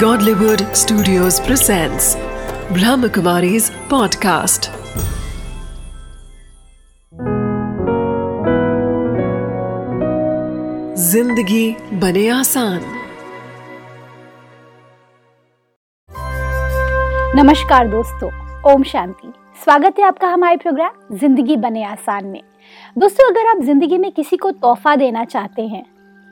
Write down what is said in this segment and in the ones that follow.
Godlywood Studios presents Brahmakumari's podcast. ज़िंदगी बने आसान नमस्कार दोस्तों, ओम शांति। स्वागत है आपका हमारे प्रोग्राम ज़िंदगी बने आसान में। दोस्तों, अगर आप ज़िंदगी में किसी को तोहफा देना चाहते हैं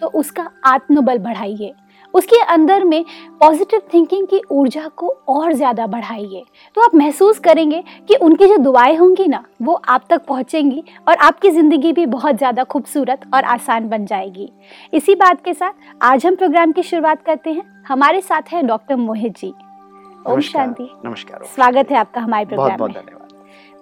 तो उसका आत्मबल बढ़ाइए। उसके अंदर में पॉजिटिव थिंकिंग की ऊर्जा को और ज़्यादा बढ़ाइए। तो आप महसूस करेंगे कि उनकी जो दुआएँ होंगी ना वो आप तक पहुंचेंगी और आपकी ज़िंदगी भी बहुत ज़्यादा खूबसूरत और आसान बन जाएगी। इसी बात के साथ आज हम प्रोग्राम की शुरुआत करते हैं। हमारे साथ है डॉक्टर मोहित जी। ओम शांति। नमस्कार। स्वागत है आपका हमारे प्रोग्राम बहुत में।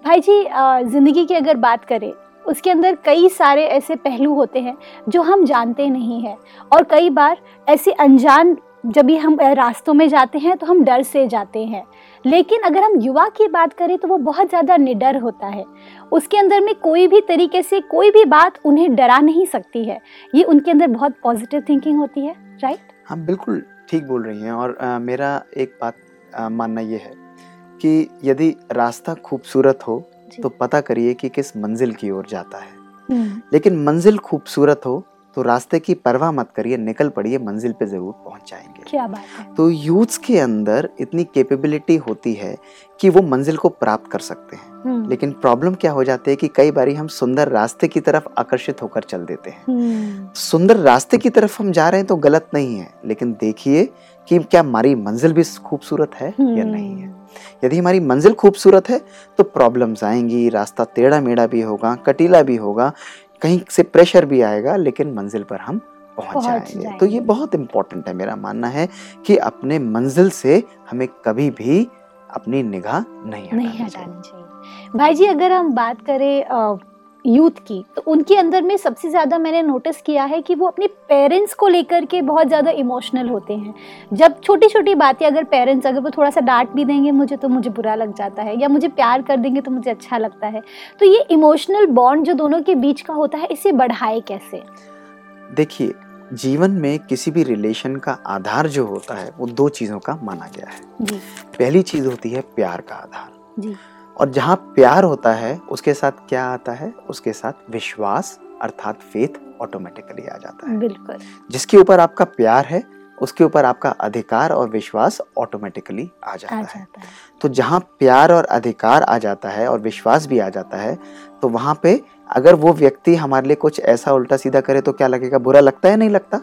भाई जी ज़िंदगी की अगर बात करें उसके अंदर कई सारे ऐसे पहलू होते हैं जो हम जानते नहीं हैं। और कई बार ऐसे अनजान जब भी हम रास्तों में जाते हैं तो हम डर से जाते हैं। लेकिन अगर हम युवा की बात करें तो वो बहुत ज़्यादा निडर होता है। उसके अंदर में कोई भी तरीके से कोई भी बात उन्हें डरा नहीं सकती है। ये उनके अंदर बहुत पॉजिटिव थिंकिंग होती है राइट? हाँ बिल्कुल ठीक बोल रही हैं और अ, मेरा एक बात अ, मानना ये है कि यदि रास्ता खूबसूरत हो। तो पता करिए कि किस मंजिल की ओर जाता है। लेकिन मंजिल खूबसूरत हो तो रास्ते की परवाह मत करिए निकल पड़िए मंजिल पे ज़रूर पहुँच जाएँगे। क्या बात है। तो यूथ्स के अंदर इतनी कैपेबिलिटी होती है कि वो मंजिल को प्राप्त कर सकते हैं। हम्म, लेकिन प्रॉब्लम क्या हो जाती है कि कई बार हम सुंदर रास्ते की तरफ़ आकर्षित होकर चल देते हैं। हम्म, सुंदर रास्ते की तरफ़ हम जा रहे हैं तो गलत नहीं है लेकिन देखिए कि क्या हमारी मंजिल भी खूबसूरत है या नहीं है। यदि हमारी मंजिल खूबसूरत है तो प्रॉब्लम्स आएँगी रास्ता टेढ़ा मेढ़ा भी होगा कटीला भी होगा कहीं से प्रेशर भी आएगा लेकिन मंजिल पर हम पहुँच जाएँगे जाएँगे। तो ये बहुत इम्पोर्टेंट है मेरा मानना है कि अपने मंजिल से हमें कभी भी अपनी निगाह नहीं हटानी चाहिए भाई जी अगर हम बात करें यूथ की तो उनके अंदर में सबसे ज़्यादा मैंने नोटिस किया है कि वो अपने पेरेंट्स को लेकर के बहुत ज़्यादा इमोशनल होते हैं। जब छोटी छोटी बातें अगर पेरेंट्स अगर वो थोड़ा सा डांट भी देंगे मुझे तो मुझे बुरा लग जाता है या मुझे प्यार कर देंगे तो मुझे अच्छा लगता है। तो ये इमोशनल बॉन्ड जो दोनों के बीच का होता है इसे बढ़ाए कैसे? देखिए जीवन में किसी भी रिलेशन का आधार जो होता है वो दो चीज़ों का माना गया है। पहली चीज़ होती है प्यार का आधार। जी। और जहाँ प्यार होता है उसके साथ क्या आता है? उसके साथ विश्वास अर्थात फेथ ऑटोमेटिकली आ जाता है। बिल्कुल। जिसके ऊपर आपका प्यार है उसके ऊपर आपका अधिकार और विश्वास ऑटोमेटिकली आ जाता आ है। जाता है। तो जहाँ प्यार और अधिकार आ जाता है और विश्वास भी आ जाता है तो वहाँ पे अगर वो व्यक्ति हमारे लिए कुछ ऐसा उल्टा सीधा करे तो क्या लगेगा? बुरा लगता है नहीं लगता?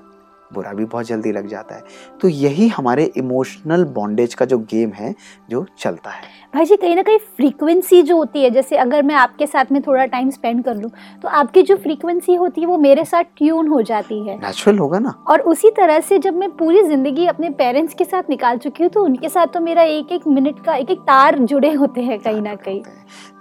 बुरा भी बहुत जल्दी लग जाता है। तो यही हमारे इमोशनल बॉन्डेज का जो गेम है जो चलता है। भाई जी कहीं ना कहीं फ्रीक्वेंसी जो होती है जैसे अगर मैं आपके साथ में थोड़ा टाइम स्पेंड कर लूँ तो आपकी जो फ्रीक्वेंसी होती है वो मेरे साथ ट्यून हो जाती है। नेचुरल होगा ना? और उसी तरह से जब मैं पूरी ज़िंदगी अपने पेरेंट्स के साथ निकाल चुकी हूँ तो उनके साथ तो मेरा एक एक मिनट का एक एक तार जुड़े होते हैं कहीं ना कहीं।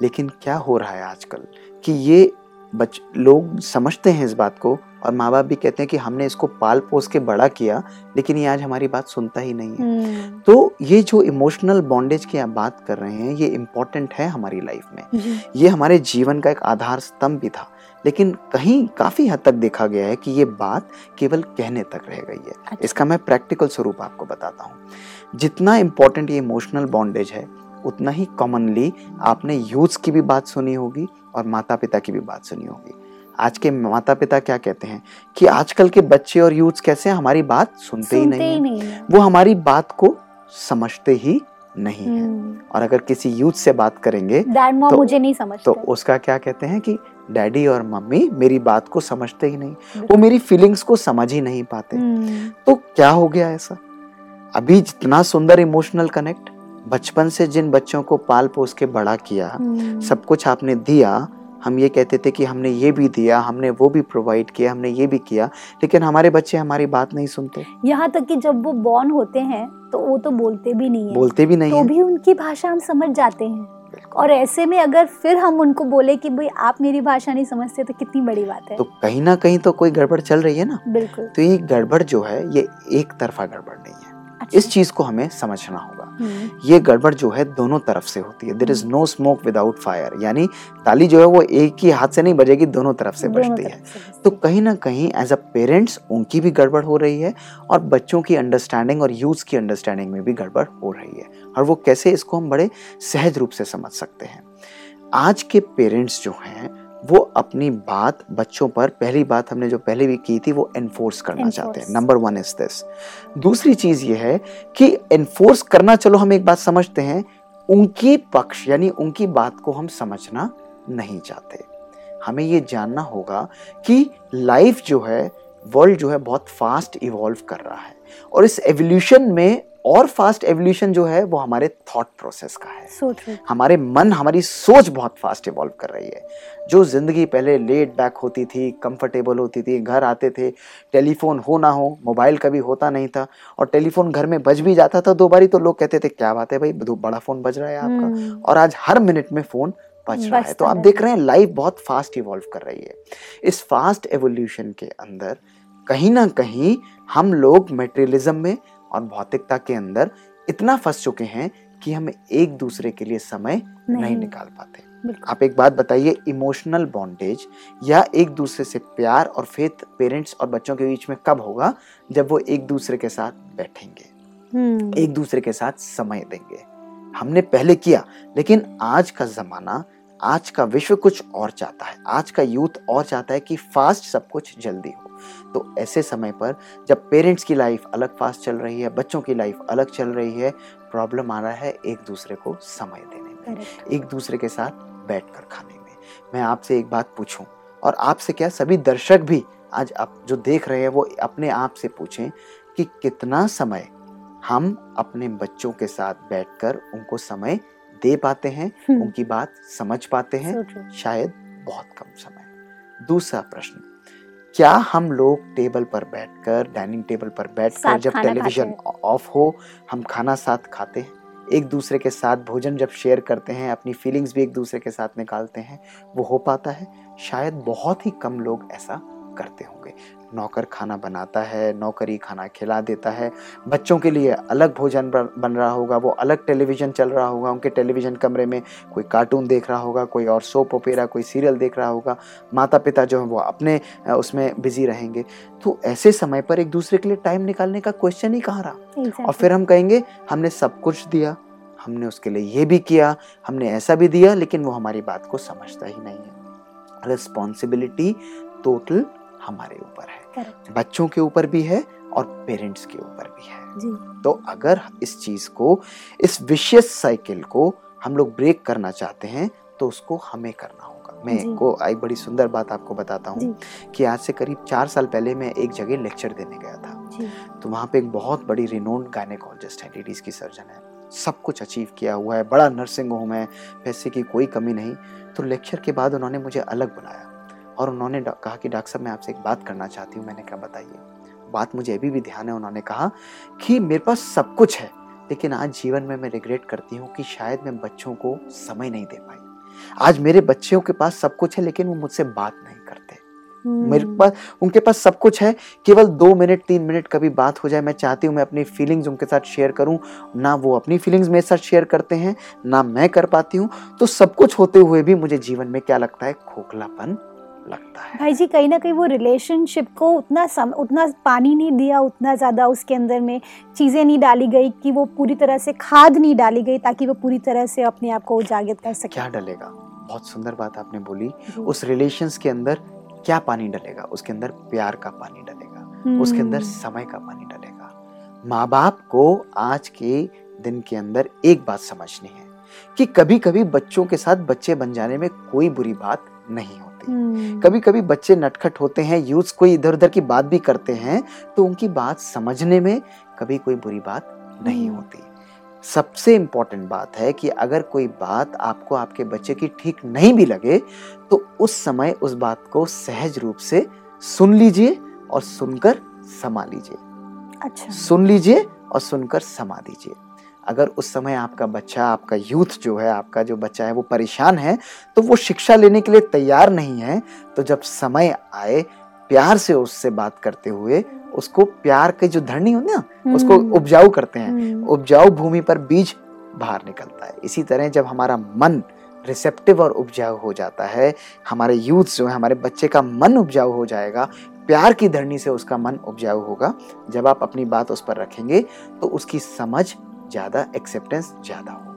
लेकिन क्या हो रहा है आजकल कि ये बच लोग समझते हैं इस बात को और माँ बाप भी कहते हैं कि हमने इसको पाल पोस के बड़ा किया लेकिन ये आज हमारी बात सुनता ही नहीं है। हम्म, तो ये जो इमोशनल बॉन्डेज की आप बात कर रहे हैं ये इम्पोर्टेंट है हमारी लाइफ में। ये हमारे जीवन का एक आधार स्तंभ भी था लेकिन कहीं काफ़ी हद तक देखा गया है कि ये बात केवल कहने तक रह गई है। अच्छा। इसका मैं प्रैक्टिकल स्वरूप आपको बताता हूँ। जितना इम्पोर्टेंट ये इमोशनल बॉन्डेज है उतना ही कॉमनली आपने यूथ्स की भी बात सुनी होगी और माता पिता की भी बात सुनी होगी। आज के माता पिता क्या कहते हैं? कि आजकल के बच्चे और यूथ्स कैसे हमारी बात सुनते ही सुनते नहीं ही। हैं। नहीं है। वो हमारी बात को समझते ही नहीं है। हम्म, और अगर किसी यूथ से बात करेंगे तो- मुझे नहीं समझते। तो उसका क्या कहते हैं कि डैडी और मम्मी मेरी बात को समझते ही नहीं। वो मेरी फीलिंग्स को समझ ही नहीं पाते। हम्म, तो क्या हो गया ऐसा? अभी जितना सुंदर इमोशनल कनेक्ट बचपन से जिन बच्चों को पाल पोस के बड़ा किया हम्म, सब कुछ आपने दिया हम ये कहते थे कि हमने ये भी दिया हमने वो भी प्रोवाइड किया हमने ये भी किया लेकिन हमारे बच्चे हमारी बात नहीं सुनते। यहाँ तक कि जब वो बॉर्न होते हैं तो वो तो बोलते भी नहीं है। बोलते भी नहीं तो है। भी उनकी भाषा हम समझ जाते हैं। और ऐसे में अगर फिर हम उनको बोले कि भाई आप मेरी भाषा नहीं समझते तो कितनी बड़ी बात है। तो कहीं ना कहीं तो कोई गड़बड़ चल रही है ना? बिल्कुल। तो ये गड़बड़ जो है ये एक तरफा गड़बड़ नहीं है। इस चीज़ को हमें समझना होगा। हम्म, ये गड़बड़ जो है दोनों तरफ़ से होती है। There is no smoke without fire यानी ताली जो है वो एक ही हाथ से नहीं बजेगी दोनों तरफ़ से बजती है। तो कहीं ना कहीं एज अ पेरेंट्स उनकी भी गड़बड़ हो रही है और बच्चों की अंडरस्टैंडिंग और यूथ की अंडरस्टैंडिंग में भी गड़बड़ हो रही है। और वो कैसे इसको हम बड़े सहज रूप से समझ सकते हैं। आज के पेरेंट्स जो हैं वो अपनी बात बच्चों पर पहली बात हमने जो पहले भी की थी वो एनफोर्स करना enforce. चाहते हैं। नंबर वन इज़ दिस दूसरी चीज़ ये है कि एनफोर्स करना चलो हम एक बात समझते हैं उनकी पक्ष यानी उनकी बात को हम समझना नहीं चाहते। हमें ये जानना होगा कि लाइफ जो है वर्ल्ड जो है बहुत फास्ट इवॉल्व कर रहा है। और इस एवोल्यूशन में और फास्ट एवोल्यूशन जो है वो हमारे थॉट प्रोसेस का है। So हमारे मन हमारी सोच बहुत फास्ट इवॉल्व कर रही है। जो ज़िंदगी पहले लेट बैक होती थी कंफर्टेबल होती थी घर आते थे टेलीफोन हो ना हो मोबाइल कभी होता नहीं था और टेलीफोन घर में बज भी जाता था दो बारी तो लोग कहते थे क्या बात है भाई बड़ा फ़ोन बज रहा है आपका। हम्म, और आज हर मिनट में फ़ोन बज रहा है। तो आप देख रहे हैं। लाइफ बहुत फास्ट इवॉल्व कर रही है। इस फास्ट एवोल्यूशन के अंदर कहीं ना कहीं हम लोग मेटेरियलिज्म में और भौतिकता के अंदर इतना फंस चुके हैं कि हम एक दूसरे के लिए समय नहीं, नहीं। निकाल पाते। आप एक बात बताइए इमोशनल बॉन्डेज या एक दूसरे से प्यार और फेथ पेरेंट्स और बच्चों के बीच में कब होगा? जब वो एक दूसरे के साथ बैठेंगे। हम्म, एक दूसरे के साथ समय देंगे। हमने पहले किया लेकिन आज का जमाना आज का विश्व कुछ और चाहता है। आज का यूथ और चाहता है कि फास्ट सब कुछ जल्दी हो। तो ऐसे समय पर जब पेरेंट्स की लाइफ अलग फास्ट चल रही है बच्चों की लाइफ अलग चल रही है प्रॉब्लम आ रहा है एक दूसरे को समय देने में एक दूसरे के साथ बैठकर खाने में। मैं आपसे एक बात पूछूँ और आपसे क्या सभी दर्शक भी आज आप जो देख रहे हैं वो अपने आप से पूछें कि कितना समय हम अपने बच्चों के साथ बैठकर उनको समय दे पाते हैं हम्म, उनकी बात समझ पाते हैं शायद बहुत कम समय। दूसरा प्रश्न क्या हम लोग टेबल पर बैठकर डाइनिंग टेबल पर बैठकर जब टेलीविज़न ऑफ़ हो हम खाना साथ खाते हैं? एक दूसरे के साथ भोजन जब शेयर करते हैं अपनी फीलिंग्स भी एक दूसरे के साथ निकालते हैं वो हो पाता है? शायद बहुत ही कम लोग ऐसा करते होंगे। नौकर खाना बनाता है नौकरी खाना खिला देता है। बच्चों के लिए अलग भोजन बन रहा होगा वो अलग टेलीविज़न चल रहा होगा उनके टेलीविज़न कमरे में कोई कार्टून देख रहा होगा कोई और सोप ओपेरा कोई सीरियल देख रहा होगा। माता पिता जो हैं वो अपने उसमें बिज़ी रहेंगे। तो ऐसे समय पर एक दूसरे के लिए टाइम निकालने का क्वेश्चन ही कहाँ रहा? और फिर हम कहेंगे हमने सब कुछ दिया हमने उसके लिए ये भी किया हमने ऐसा भी दिया लेकिन वो हमारी बात को समझता ही नहीं है। रिस्पॉन्सिबिलिटी टोटल हमारे ऊपर है। बच्चों के ऊपर भी है और पेरेंट्स के ऊपर भी है। जी। तो अगर इस चीज़ को इस विशेष साइकिल को हम लोग ब्रेक करना चाहते हैं तो उसको हमें करना होगा। मैं को एक बड़ी सुंदर बात आपको बताता हूँ कि आज से करीब चार साल पहले मैं एक जगह लेक्चर देने गया था। तो वहाँ पे एक बहुत बड़ी रिनोन्ड गायनेकोलॉजिस्ट है लेडीज़ की सर्जन है। सब कुछ अचीव किया हुआ है। बड़ा नर्सिंग होम है पैसे की कोई कमी नहीं। तो लेक्चर के बाद उन्होंने मुझे अलग बुलाया। और उन्होंने कहा कि डॉक्टर साहब मैं आपसे एक बात करना चाहती हूँ मैंने कहा बताइए। बात मुझे अभी भी ध्यान है उन्होंने कहा कि मेरे पास सब कुछ है लेकिन आज जीवन में मैं रिग्रेट करती हूँ कि शायद मैं बच्चों को समय नहीं दे पाई। आज मेरे बच्चों के पास सब कुछ है लेकिन वो मुझसे बात नहीं करते। मेरे हम्म, पास उनके पास सब कुछ है केवल दो मिनट तीन मिनट कभी बात हो जाए मैं चाहती हूँ मैं अपनी फीलिंग्स उनके साथ शेयर करूँ। ना वो अपनी फीलिंग्स मेरे साथ शेयर करते हैं ना मैं कर पाती हूँ। तो सब कुछ होते हुए भी मुझे जीवन में क्या लगता है? खोखलापन लगता है। भाई जी कहीं ना कहीं वो रिलेशनशिप को उतना सम, उतना पानी नहीं दिया उतना ज़्यादा उसके अंदर में चीज़ें नहीं डाली गई कि वो पूरी तरह से खाद नहीं डाली गई ताकि वो पूरी तरह से अपने आप को उजागर कर सके। क्या डलेगा? बहुत सुंदर बात आपने बोली। उस रिलेशंस के अंदर क्या पानी डलेगा? उसके अंदर प्यार का पानी डलेगा। उसके अंदर हम्म, समय का पानी डलेगा। माँ बाप को आज के दिन के अंदर एक बात समझनी है कि कभी कभी बच्चों के साथ बच्चे बन जाने में कोई बुरी बात नहीं होती। हम्म, कभी कभी बच्चे नटखट होते हैं यूथ कोई इधर उधर की बात भी करते हैं तो उनकी बात समझने में कभी कोई बुरी बात नहीं हम्म। होती। सबसे इम्पोर्टेंट बात है कि अगर कोई बात आपको आपके बच्चे की ठीक नहीं भी लगे तो उस समय उस बात को सहज रूप से सुन लीजिए और सुनकर समा लीजिए। अच्छा। सुन लीजिए और सुनकर समा दीजिए। अगर उस समय आपका बच्चा आपका यूथ जो है आपका जो बच्चा है वो परेशान है तो वो शिक्षा लेने के लिए तैयार नहीं है। तो जब समय आए प्यार से उससे बात करते हुए उसको प्यार के जो धरनी हो ना उसको हम्म। उपजाऊ करते हैं। हम्म, उपजाऊ भूमि पर बीज बाहर निकलता है। इसी तरह जब हमारा मन रिसेप्टिव और उपजाऊ हो जाता है हमारे यूथ जो है हमारे बच्चे का मन उपजाऊ हो जाएगा प्यार की धरनी से उसका मन उपजाऊ होगा। जब आप अपनी बात उस पर रखेंगे तो उसकी समझ ज़्यादा एक्सेप्टेंस ज़्यादा होगी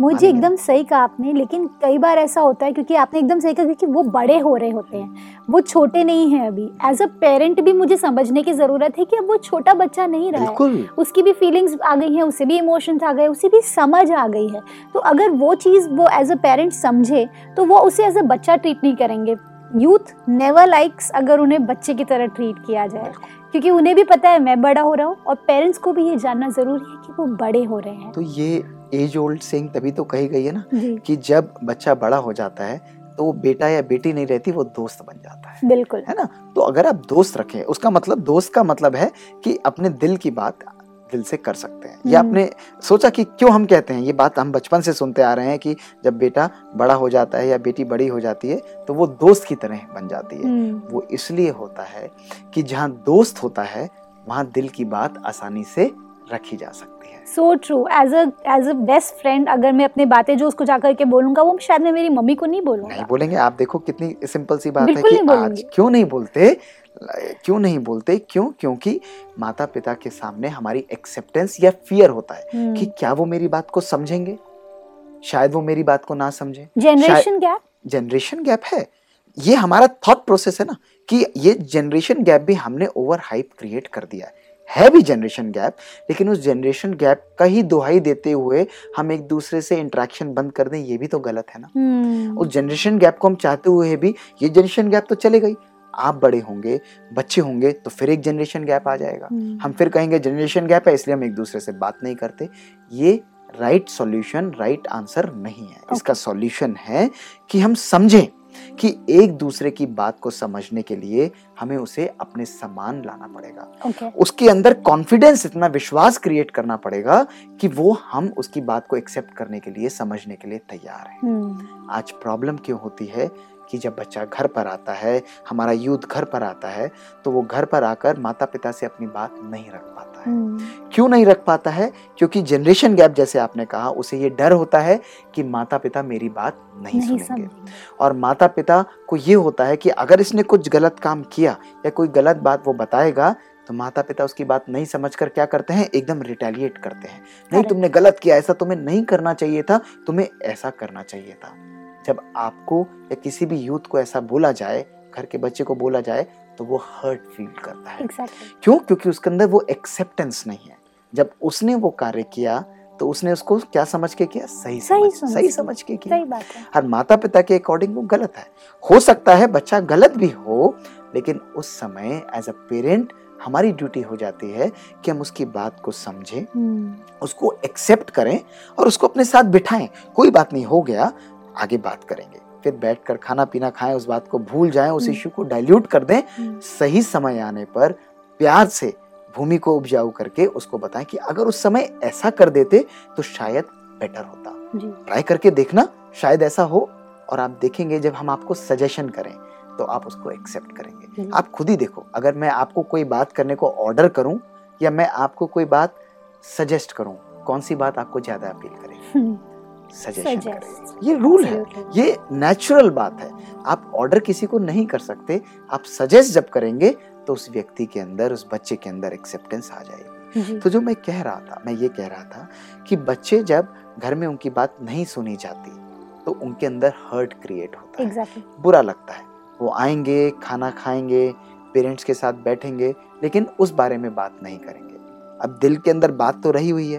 मुझे एकदम सही कहा आपने लेकिन कई बार ऐसा होता है क्योंकि आपने एकदम सही कहा क्योंकि वो बड़े हो रहे होते हैं वो छोटे नहीं हैं अभी। एज अ पेरेंट भी मुझे समझने की ज़रूरत है कि अब वो छोटा बच्चा नहीं रहा है। उसकी भी फीलिंग्स आ गई हैं उसे भी इमोशंस आ गए उसे भी समझ आ गई है। तो अगर वो चीज़ वो एज अ पेरेंट समझे तो वो उसे एज अ बच्चा ट्रीट नहीं करेंगे। यूथ नेवर लाइक्स अगर उन्हें बच्चे की तरह ट्रीट किया जाए। क्योंकि उन्हें भी पता है मैं बड़ा हो रहा हूँ और पेरेंट्स को भी ये जानना ज़रूरी है कि वो बड़े हो रहे हैं। तो ये एज ओल्ड सेइंग तभी तो कही गई है ना कि जब बच्चा बड़ा हो जाता है तो वो बेटा या बेटी नहीं रहती वो दोस्त बन जाता है। बिल्कुल। है ना? तो अगर आप दोस्त रखें उसका मतलब दोस्त का मतलब है कि अपने दिल की बात दिल से कर सकते हैं। या हम्म। आपने सोचा कि क्यों हम कहते हैं? ये बात हम बचपन से सुनते आ रहे हैं कि जब बेटा बड़ा हो जाता है या बेटी बड़ी हो जाती है तो वो दोस्त की तरह बन जाती है। हम्म, वो इसलिए होता है कि जहाँ दोस्त होता है वहाँ दिल की बात आसानी से रखी जा सकती है। So true as a as a best friend अगर मैं अपनी बातें जो उसको जाकर के बोलूँगा वो शायद मैं मेरी मम्मी को नहीं बोलूँगा। नहीं बोलूँगा। आप देखो कितनी सिंपल सी बात है कि आज क्यों नहीं बोलते? क्यों नहीं बोलते? क्यों? क्योंकि माता पिता के सामने हमारी एक्सेप्टेंस या फियर होता है हम्म। कि क्या वो मेरी बात को समझेंगे? शायद वो मेरी बात को ना समझे। जनरेशन गैप जनरेशन गैप है। ये हमारा थॉट प्रोसेस है ना कि ये जनरेशन गैप भी हमने ओवर हाइप क्रिएट कर दिया है। है भी जनरेशन गैप लेकिन उस जनरेशन गैप का ही दुहाई देते हुए हम एक दूसरे से इंटरेक्शन बंद कर दें ये भी तो गलत है ना। हम्म, उस जनरेशन गैप को हम चाहते हुए भी ये जनरेशन गैप तो चले गई। आप बड़े होंगे बच्चे होंगे तो फिर एक जनरेशन गैप आ जाएगा। हम्म, हम फिर कहेंगे जनरेशन गैप है इसलिए हम एक दूसरे से बात नहीं करते। ये राइट सॉल्यूशन राइट आंसर नहीं है। इसका सॉल्यूशन है कि हम समझें कि एक दूसरे की बात को समझने के लिए हमें उसे अपने समान लाना पड़ेगा। ओके उसके अंदर कॉन्फिडेंस इतना विश्वास क्रिएट करना पड़ेगा कि वो हम उसकी बात को एक्सेप्ट करने के लिए समझने के लिए तैयार हैं। हम्म, आज प्रॉब्लम क्यों होती है? कि जब बच्चा घर पर आता है हमारा यूथ घर पर आता है तो वो घर पर आकर माता पिता से अपनी बात नहीं रख पाता है। हम्म, क्यों नहीं रख पाता है? क्योंकि जनरेशन गैप जैसे आपने कहा उसे ये डर होता है कि माता पिता मेरी बात नहीं, नहीं सुनेंगे। और माता पिता को ये होता है कि अगर इसने कुछ गलत काम किया या कोई गलत बात वो बताएगा तो माता पिता उसकी बात नहीं समझकर क्या करते हैं? एकदम रिटेलिएट करते हैं। नहीं तुमने गलत किया ऐसा तुम्हें नहीं करना चाहिए था तुम्हें ऐसा करना चाहिए था। जब आपको या किसी भी यूथ को ऐसा बोला जाए घर के बच्चे को बोला जाए तो वो हर्ट फील करता है। एग्जैक्टली क्यों? क्योंकि उसके अंदर वो एक्सेप्टेंस नहीं है। जब उसने वो कार्य किया तो उसने उसको क्या समझ के किया? सही सही समझ सही। समझ के किया। सही बात है। और माता पिता के अकॉर्डिंग वो गलत है। हो सकता है बच्चा गलत भी हो लेकिन उस समय एज अ पेरेंट हमारी ड्यूटी हो जाती है कि हम उसकी बात को समझें हम्म, उसको एक्सेप्ट करें और उसको अपने साथ बिठाएँ। कोई बात नहीं हो गया आगे बात करेंगे। फिर बैठकर खाना पीना खाएँ उस बात को भूल जाएँ उस हम्म। इश्यू को डाइल्यूट कर दें। हम्म, सही समय आने पर प्यार से भूमि को उपजाऊ करके उसको बताएँ कि अगर उस समय ऐसा कर देते तो शायद बेटर होता। ट्राई करके देखना शायद ऐसा हो और आप देखेंगे जब हम आपको सजेशन करें तो आप उसको एक्सेप्ट करेंगे। हम्म। आप खुद ही देखो अगर मैं आपको कोई बात करने को ऑर्डर करूँ या मैं आपको कोई बात सजेस्ट करूँ कौन सी बात आपको ज़्यादा अपील करेगी? हम्म, सजेशन. ये रूल है। ये नेचुरल बात है। आप ऑर्डर किसी को नहीं कर सकते। आप सजेस्ट जब करेंगे तो उस व्यक्ति के अंदर उस बच्चे के अंदर एक्सेप्टेंस आ जाएगी। तो जो मैं कह रहा था मैं ये कह रहा था कि बच्चे जब घर में उनकी बात नहीं सुनी जाती तो उनके अंदर हर्ट क्रिएट होता exactly. है बुरा लगता है। वो आएँगे खाना खाएँगे पेरेंट्स के साथ बैठेंगे लेकिन उस बारे में बात नहीं करेंगे। अब दिल के अंदर बात तो रही हुई है।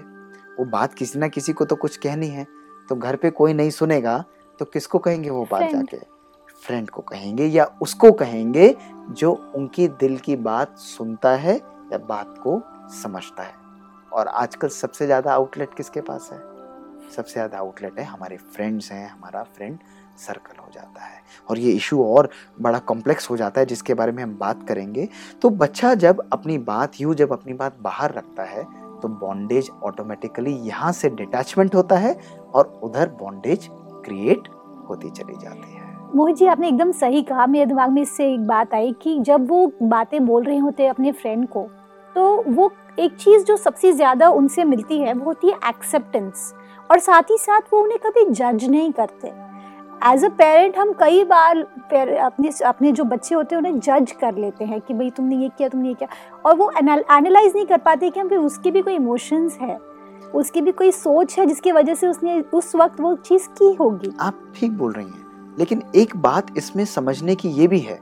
वो बात किसी ना किसी को तो कुछ कहनी है। तो घर पे कोई नहीं सुनेगा तो किसको कहेंगे वो बात जाके? फ्रेंड को कहेंगे या उसको कहेंगे जो उनकी दिल की बात सुनता है या बात को समझता है। और आजकल सबसे ज़्यादा आउटलेट किसके पास है? सबसे ज़्यादा आउटलेट है हमारे फ्रेंड्स हैं हमारा फ्रेंड सर्कल हो जाता है। और ये इशू और बड़ा कॉम्प्लेक्स हो जाता है जिसके बारे में हम बात करेंगे। तो बच्चा जब अपनी बात यूँ जब अपनी बात बाहर रखता है तो बॉन्डेज ऑटोमेटिकली यहाँ से डिटैचमेंट होता है और उधर बॉन्डेज क्रिएट होती चली जाती है। मोहित जी, आपने एकदम सही कहा। मेरे दिमाग में इससे एक बात आई कि जब वो बातें बोल रहे होते हैं अपने फ्रेंड को तो वो एक चीज़ जो सबसे ज़्यादा उनसे मिलती है, वो होती है एक्सेप्टेंस और साथ ही साथ वो उन्हें कभी जज नहीं करते। एज अ पेरेंट हम कई बार अपने अपने जो बच्चे होते हैं, उन्हें जज कर लेते हैं कि भाई तुमने ये किया, तुमने ये किया। और वो एनालाइज नहीं कर पाते कि हम उसकी भी कोई इमोशंस है। उसकी भी कोई सोच है जिसकी वजह से उसने उस वक्त वो चीज़ की होगी? आप ठीक बोल रही हैं लेकिन एक बात इसमें समझने की ये भी है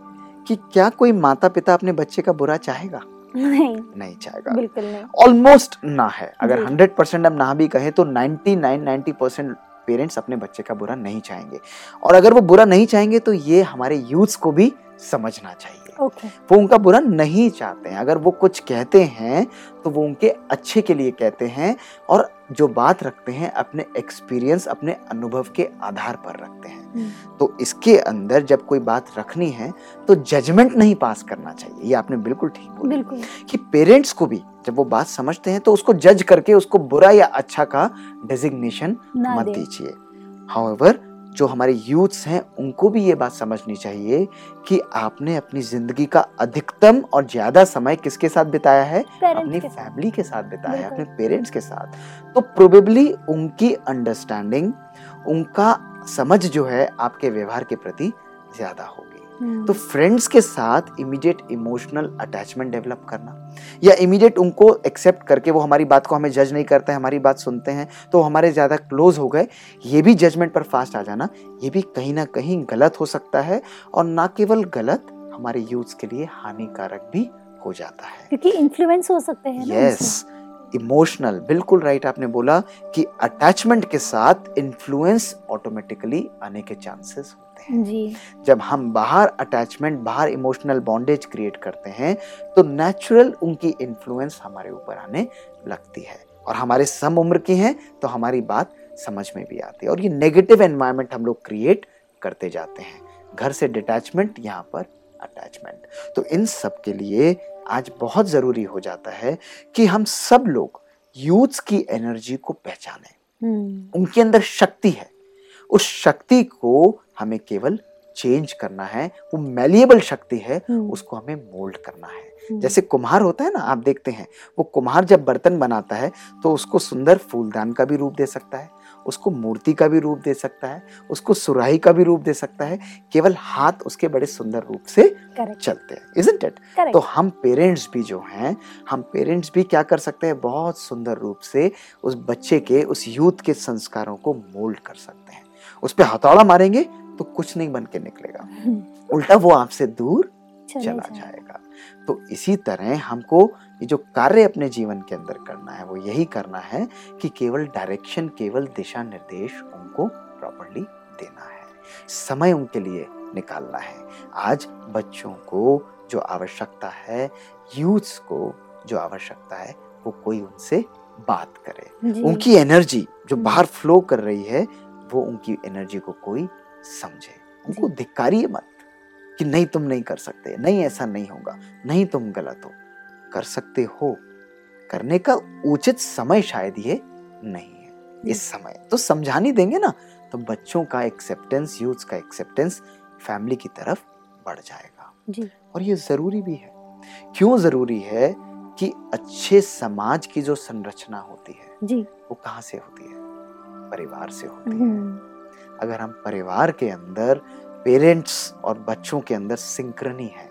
कि क्या कोई माता पिता अपने बच्चे का बुरा चाहेगा? नहीं। नहीं चाहेगा। बिल्कुल नहीं। ऑलमोस्ट ना है। अगर हंड्रेड परसेंट हम ना भी कहें तो 99 90 परसेंट पेरेंट्स अपने बच्चे का बुरा नहीं चाहेंगे। और अगर वो बुरा नहीं चाहेंगे तो ये हमारे यूथ्स को भी समझना चाहिए। ओके वो उनका बुरा नहीं चाहते हैं। अगर वो कुछ कहते हैं तो वो उनके अच्छे के लिए कहते हैं और जो बात रखते हैं अपने एक्सपीरियंस अपने अनुभव के आधार पर रखते हैं। तो इसके अंदर जब कोई बात रखनी है तो जजमेंट नहीं पास करना चाहिए। ये आपने बिल्कुल ठीक बोला। बिल्कुल। कि पेरेंट्स को भी जब वो बात समझते हैं तो उसको जज करके उसको बुरा या अच्छा का डेजिग्नेशन मत दीजिए। हाउएवर जो हमारे यूथ्स हैं उनको भी ये बात समझनी चाहिए कि आपने अपनी ज़िंदगी का अधिकतम और ज़्यादा समय किसके साथ बिताया है? अपनी फैमिली के साथ बिताया है अपने पेरेंट्स के साथ। तो प्रोबेबली उनकी अंडरस्टैंडिंग उनका समझ जो है आपके व्यवहार के प्रति ज़्यादा होगी। तो फ्रेंड्स के साथ इमीडिएट इमोशनल अटैचमेंट डेवलप करना या इमीडिएट उनको एक्सेप्ट करके वो हमारी बात को हमें जज नहीं करते हैं हमारी बात सुनते हैं तो हमारे ज़्यादा क्लोज हो गए ये भी जजमेंट पर फास्ट आ जाना ये भी कहीं ना कहीं गलत हो सकता है और ना केवल गलत हमारे यूथ के लिए हानिकारक भी हो जाता है। क्योंकि इन्फ्लुएंस हो सकते हैं यस इमोशनल बिल्कुल राइट आपने बोला कि अटैचमेंट के साथ इन्फ्लुएंस ऑटोमेटिकली आने के चांसेस होते हैं। जी। जब हम बाहर अटैचमेंट बाहर इमोशनल बॉन्डेज क्रिएट करते हैं तो नेचुरल उनकी इन्फ्लुएंस हमारे ऊपर आने लगती है। और हमारे सम उम्र की हैं तो हमारी बात समझ में भी आती है। और ये नेगेटिव एनवायरनमेंट हम लोग क्रिएट करते जाते हैं। घर से डिटैचमेंट यहाँ पर अटैचमेंट तो इन सब के लिए आज बहुत ज़रूरी हो जाता है कि हम सब लोग यूथ्स की एनर्जी को पहचानें। हम्म, उनके अंदर शक्ति है। उस शक्ति को हमें केवल चेंज करना है। वो मैलिएबल शक्ति है हम्म, उसको हमें मोल्ड करना है। हम्म, जैसे कुम्हार होता है ना आप देखते हैं वो कुम्हार जब बर्तन बनाता है तो उसको सुंदर फूलदान का भी रूप दे सकता है। उसको मूर्ति का भी रूप दे सकता है उसको सुराही का भी रूप दे सकता है केवल हाथ उसके बड़े सुंदर रूप से करेक्ट चलते हैं इजंट इट तो हम पेरेंट्स भी जो हैं हम पेरेंट्स भी क्या कर सकते हैं? बहुत सुंदर रूप से उस बच्चे के उस यूथ के संस्कारों को मोल्ड कर सकते हैं। उस पर हथौड़ा मारेंगे तो कुछ नहीं बन के निकलेगा। उल्टा वो आपसे दूर चला जाएगा। तो इसी तरह हमको ये जो कार्य अपने जीवन के अंदर करना है वो यही करना है कि केवल डायरेक्शन केवल दिशा निर्देश उनको प्रॉपरली देना है। समय उनके लिए निकालना है। आज बच्चों को जो आवश्यकता है यूथ्स को जो आवश्यकता है वो कोई उनसे बात करे। उनकी एनर्जी जो। बाहर फ्लो कर रही है वो उनकी एनर्जी को कोई समझे। उनको जी। धिक्कारिए मत। कि नहीं तुम नहीं कर सकते नहीं ऐसा नहीं होगा नहीं तुम गलत हो। कर सकते हो। करने का उचित समय शायद ये नहीं है। इस समय। तो समझा नहीं देंगे ना तो बच्चों का एक्सेप्टेंस यूथ का एक्सेप्टेंस फैमिली की तरफ़ बढ़ जाएगा। जी। और ये ज़रूरी भी है। क्यों ज़रूरी है कि अच्छे समाज की जो संरचना होती है जी। वो कहाँ से होती है? परिवार से होती है। हम्म, अगर हम परिवार के अंदर पेरेंट्स और बच्चों के अंदर सिंक्रनी है।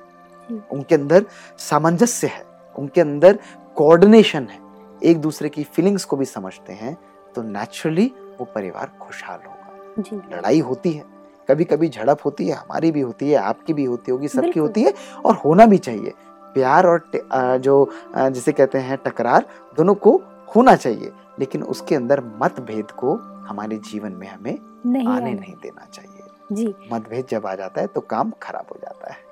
उनके अंदर सामंजस्य है उनके अंदर कोऑर्डिनेशन है। एक दूसरे की फीलिंग्स को भी समझते हैं तो नेचुरली वो परिवार खुशहाल होगा। जी। लड़ाई होती है कभी कभी झड़प होती है हमारी भी होती है आपकी भी होती होगी सबकी होती है और होना भी चाहिए। प्यार और जो जिसे कहते हैं टकरार दोनों को होना चाहिए लेकिन उसके अंदर मतभेद को हमारे जीवन में हमें नहीं आने। नहीं देना चाहिए। जी। मतभेद जब आ जाता है तो काम खराब हो जाता है।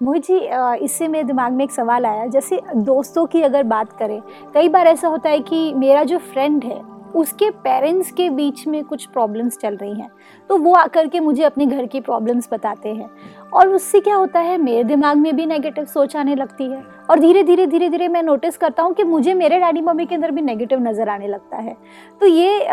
मोहित जी इससे मेरे दिमाग में एक सवाल आया। जैसे दोस्तों की अगर बात करें कई बार ऐसा होता है कि मेरा जो फ्रेंड है उसके पेरेंट्स के बीच में कुछ प्रॉब्लम्स चल रही हैं। तो वो आकर के मुझे अपने घर की प्रॉब्लम्स बताते हैं। और उससे क्या होता है, मेरे दिमाग में भी नेगेटिव सोच आने लगती है। और धीरे धीरे धीरे धीरे मैं नोटिस करता हूँ कि मुझे मेरे डैडी मम्मी के अंदर भी नेगेटिव नज़र आने लगता है। तो ये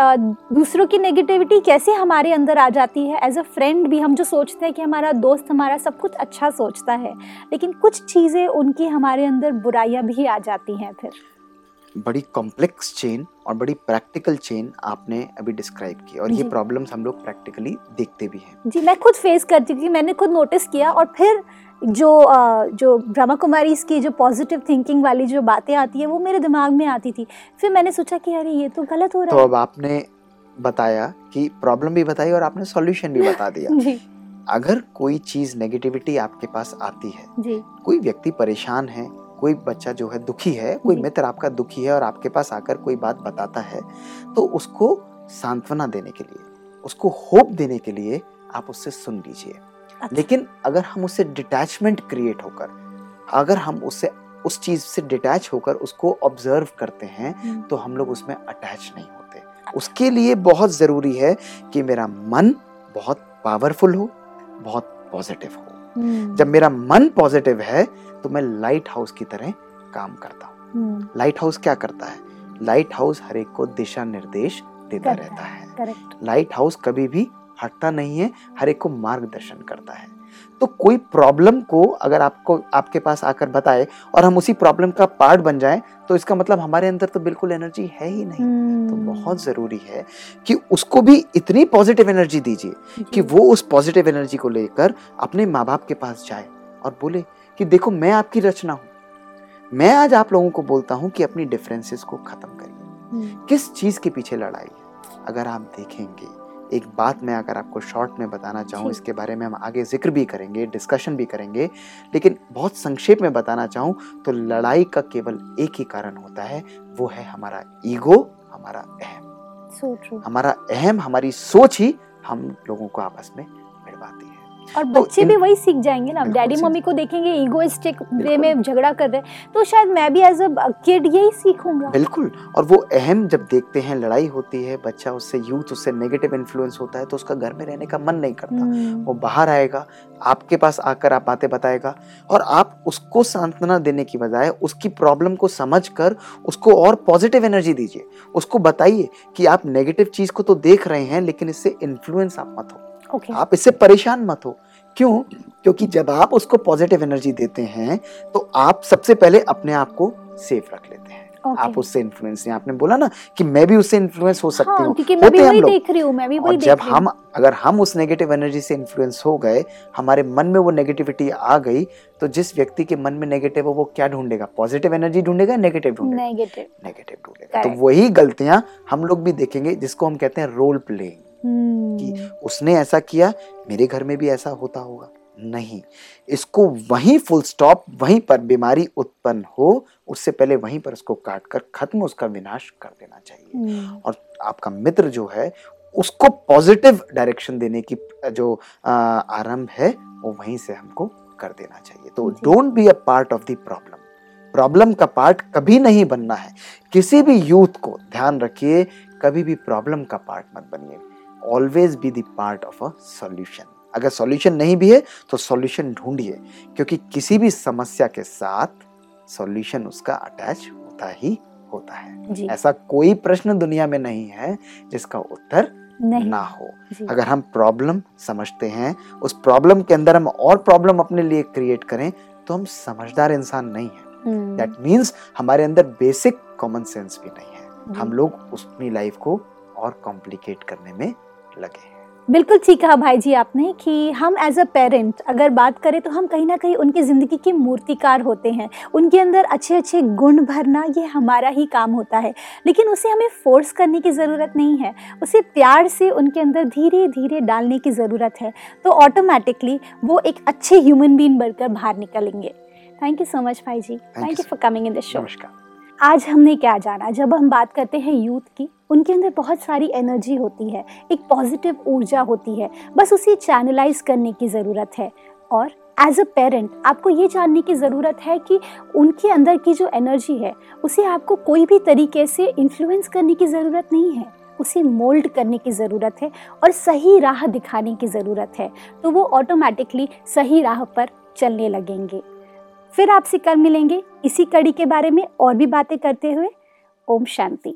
दूसरों की नेगेटिविटी कैसे हमारे अंदर आ जाती है? एज अ फ्रेंड भी हम जो सोचते हैं कि हमारा दोस्त हमारा सब कुछ अच्छा सोचता है, लेकिन कुछ चीज़ें उनकी हमारे अंदर बुराइयाँ भी आ जाती हैं फिर। बड़ी कॉम्प्लेक्स चेन और बड़ी प्रैक्टिकल चेन आपने अभी डिस्क्राइब की और ये प्रॉब्लम्स हम लोग प्रैक्टिकली देखते भी हैं। जी मैं खुद फेस करती थी मैंने खुद नोटिस किया और फिर जो जो ब्रह्मा कुमारी की जो पॉजिटिव थिंकिंग वाली जो बातें आती है वो मेरे दिमाग में आती थी। फिर मैंने सोचा कि अरे ये तो गलत हो रहा तो है। तो अब आपने बताया कि प्रॉब्लम भी बताई और आपने सॉल्यूशन भी बता दिया। जी। अगर कोई चीज़ नेगेटिविटी आपके पास आती है जी। कोई व्यक्ति परेशान है कोई बच्चा जो है दुखी है कोई मित्र आपका दुखी है और आपके पास आकर कोई बात बताता है तो उसको सांत्वना देने के लिए उसको होप देने के लिए आप उससे सुन लीजिए अच्छा। लेकिन अगर हम उससे डिटैचमेंट क्रिएट होकर अगर हम उससे उस चीज़ से डिटैच होकर उसको ऑब्ज़र्व करते हैं हम्म। तो हम लोग उसमें अटैच नहीं होते उसके लिए बहुत ज़रूरी है कि मेरा मन बहुत पावरफुल हो बहुत पॉजिटिव हो हम्म। जब मेरा मन पॉजिटिव है तो मैं लाइट हाउस की तरह काम करता हूँ। लाइट हम्म। हाउस क्या करता है? लाइट हाउस हर एक को दिशा निर्देश देता रहता है लाइट हाउस कभी भी हटता नहीं है हर एक को मार्गदर्शन करता है। तो कोई प्रॉब्लम को अगर आपको आपके पास आकर बताए और हम उसी प्रॉब्लम का पार्ट बन जाए तो इसका मतलब हमारे अंदर तो बिल्कुल एनर्जी है ही नहीं। तो हम्म। बहुत ज़रूरी है कि उसको भी इतनी पॉजिटिव एनर्जी दीजिए कि वो उस पॉजिटिव एनर्जी को लेकर अपने माँ बाप के पास जाए और बोले कि देखो मैं आपकी रचना हूँ। मैं आज आप लोगों को बोलता हूँ कि अपनी डिफरेंसेस को खत्म करिए। हम्म। किस चीज़ के पीछे लड़ाई है? अगर आप देखेंगे एक बात मैं अगर आपको शॉर्ट में बताना चाहूँ इसके बारे में हम आगे ज़िक्र भी करेंगे डिस्कशन भी करेंगे लेकिन बहुत संक्षेप में बताना चाहूँ तो लड़ाई का केवल एक ही कारण होता है वो है हमारा ईगो हमारा अहम। So हमारा अहम हमारी सोच ही हम लोगों को आपस में और तो बच्चे भी वही सीख जाएँगे ना। डैडी मम्मी को देखेंगे ईगोइस्टिक वे में झगड़ा कर रहे तो शायद मैं भी एज अ किड यही सीखूँगा। बिल्कुल। और वो अहम जब देखते हैं लड़ाई होती है बच्चा उससे यूथ उससे नेगेटिव इन्फ्लुएंस होता है तो उसका घर में रहने का मन नहीं करता। हम्म। वो बाहर आएगा आपके पास आकर आप बातें बताएगा और आप उसको सांत्वना देने की बजाय उसकी प्रॉब्लम को समझ कर उसको और पॉजिटिव एनर्जी दीजिए। उसको बताइए कि आप नेगेटिव चीज़ को तो देख रहे हैं लेकिन इससे इन्फ्लुएंस आप मत हो। Okay. आप इससे परेशान मत हो। क्यों? क्योंकि जब आप उसको पॉजिटिव एनर्जी देते हैं तो आप सबसे पहले अपने आप को सेफ़ रख लेते हैं। Okay. आप उससे इन्फ्लुएंस नहीं आपने बोला ना कि मैं भी उससे इन्फ्लुएंस हो सकती हाँ, हूँ। क्योंकि मैं भी वही देख रही हूँ मैं भी वही देख जब हम अगर हम उस नेगेटिव एनर्जी से इन्फ्लुएंस हो गए हमारे मन में वो नेगेटिविटी आ गई तो जिस व्यक्ति के मन में नेगेटिव है वो क्या ढूंढेगा? पॉजिटिव एनर्जी ढूंढेगा नेगेटिव ढूंढेगा? नेगेटिव ढूंढेगा। तो वही गलतियाँ हम लोग भी देखेंगे जिसको हम कहते हैं रोल प्लेइंग कि हम्म। उसने ऐसा किया मेरे घर में भी ऐसा होता होगा। नहीं इसको वहीं फुल स्टॉप वहीं पर बीमारी उत्पन्न हो उससे पहले वहीं पर उसको काट कर खत्म उसका विनाश कर देना चाहिए। हम्म। और आपका मित्र जो है उसको पॉजिटिव डायरेक्शन देने की जो आरंभ है वो वहीं से हमको कर देना चाहिए। तो don't be a part of the problem problem का पार्ट कभी नहीं बनना है। किसी भी यूथ को ध्यान रखिए कभी भी प्रॉब्लम का पार्ट मत बनिए। Always be the part of a solution अगर सॉल्यूशन नहीं भी है तो सॉल्यूशन ढूंढिए क्योंकि किसी भी समस्या के साथ सॉल्यूशन उसका अटैच होता ही होता है। ऐसा कोई प्रश्न दुनिया में नहीं है जिसका उत्तर नहीं। ना हो। अगर हम प्रॉब्लम समझते हैं उस प्रॉब्लम के अंदर हम और प्रॉब्लम अपने लिए क्रिएट करें तो हम समझदार इंसान नहीं है। दैट। मीन्स हमारे अंदर बेसिक कॉमन सेंस भी नहीं है। हम लोग अपनी लाइफ को और कॉम्प्लिकेट करने में लगे। बिल्कुल ठीक कहा भाई जी आपने कि हम एज अ पेरेंट अगर बात करें तो हम कहीं ना कहीं उनकी ज़िंदगी के मूर्तिकार होते हैं। उनके अंदर अच्छे अच्छे गुण भरना ये हमारा ही काम होता है। लेकिन उसे हमें फोर्स करने की ज़रूरत नहीं है। उसे प्यार से उनके अंदर धीरे धीरे डालने की ज़रूरत है। तो ऑटोमेटिकली वो एक अच्छे ह्यूमन बीन बनकर बाहर निकलेंगे। थैंक यू सो मच भाई जी thank you for coming in this show आज हमने क्या जाना? जब हम बात करते हैं यूथ की, उनके अंदर बहुत सारी एनर्जी होती है, एक पॉजिटिव ऊर्जा होती है, बस उसे चैनलाइज करने की ज़रूरत है। और एज अ पेरेंट आपको ये जानने की ज़रूरत है कि उनके अंदर की जो एनर्जी है, उसे आपको कोई भी तरीके से इन्फ्लुएंस करने की ज़रूरत नहीं है। उसे मोल्ड करने की ज़रूरत है और सही राह दिखाने की ज़रूरत है। तो वो ऑटोमेटिकली सही राह पर चलने लगेंगे। फिर आपसे कल मिलेंगे। इसी कड़ी के बारे में और भी बातें करते हुए, ओम शांति।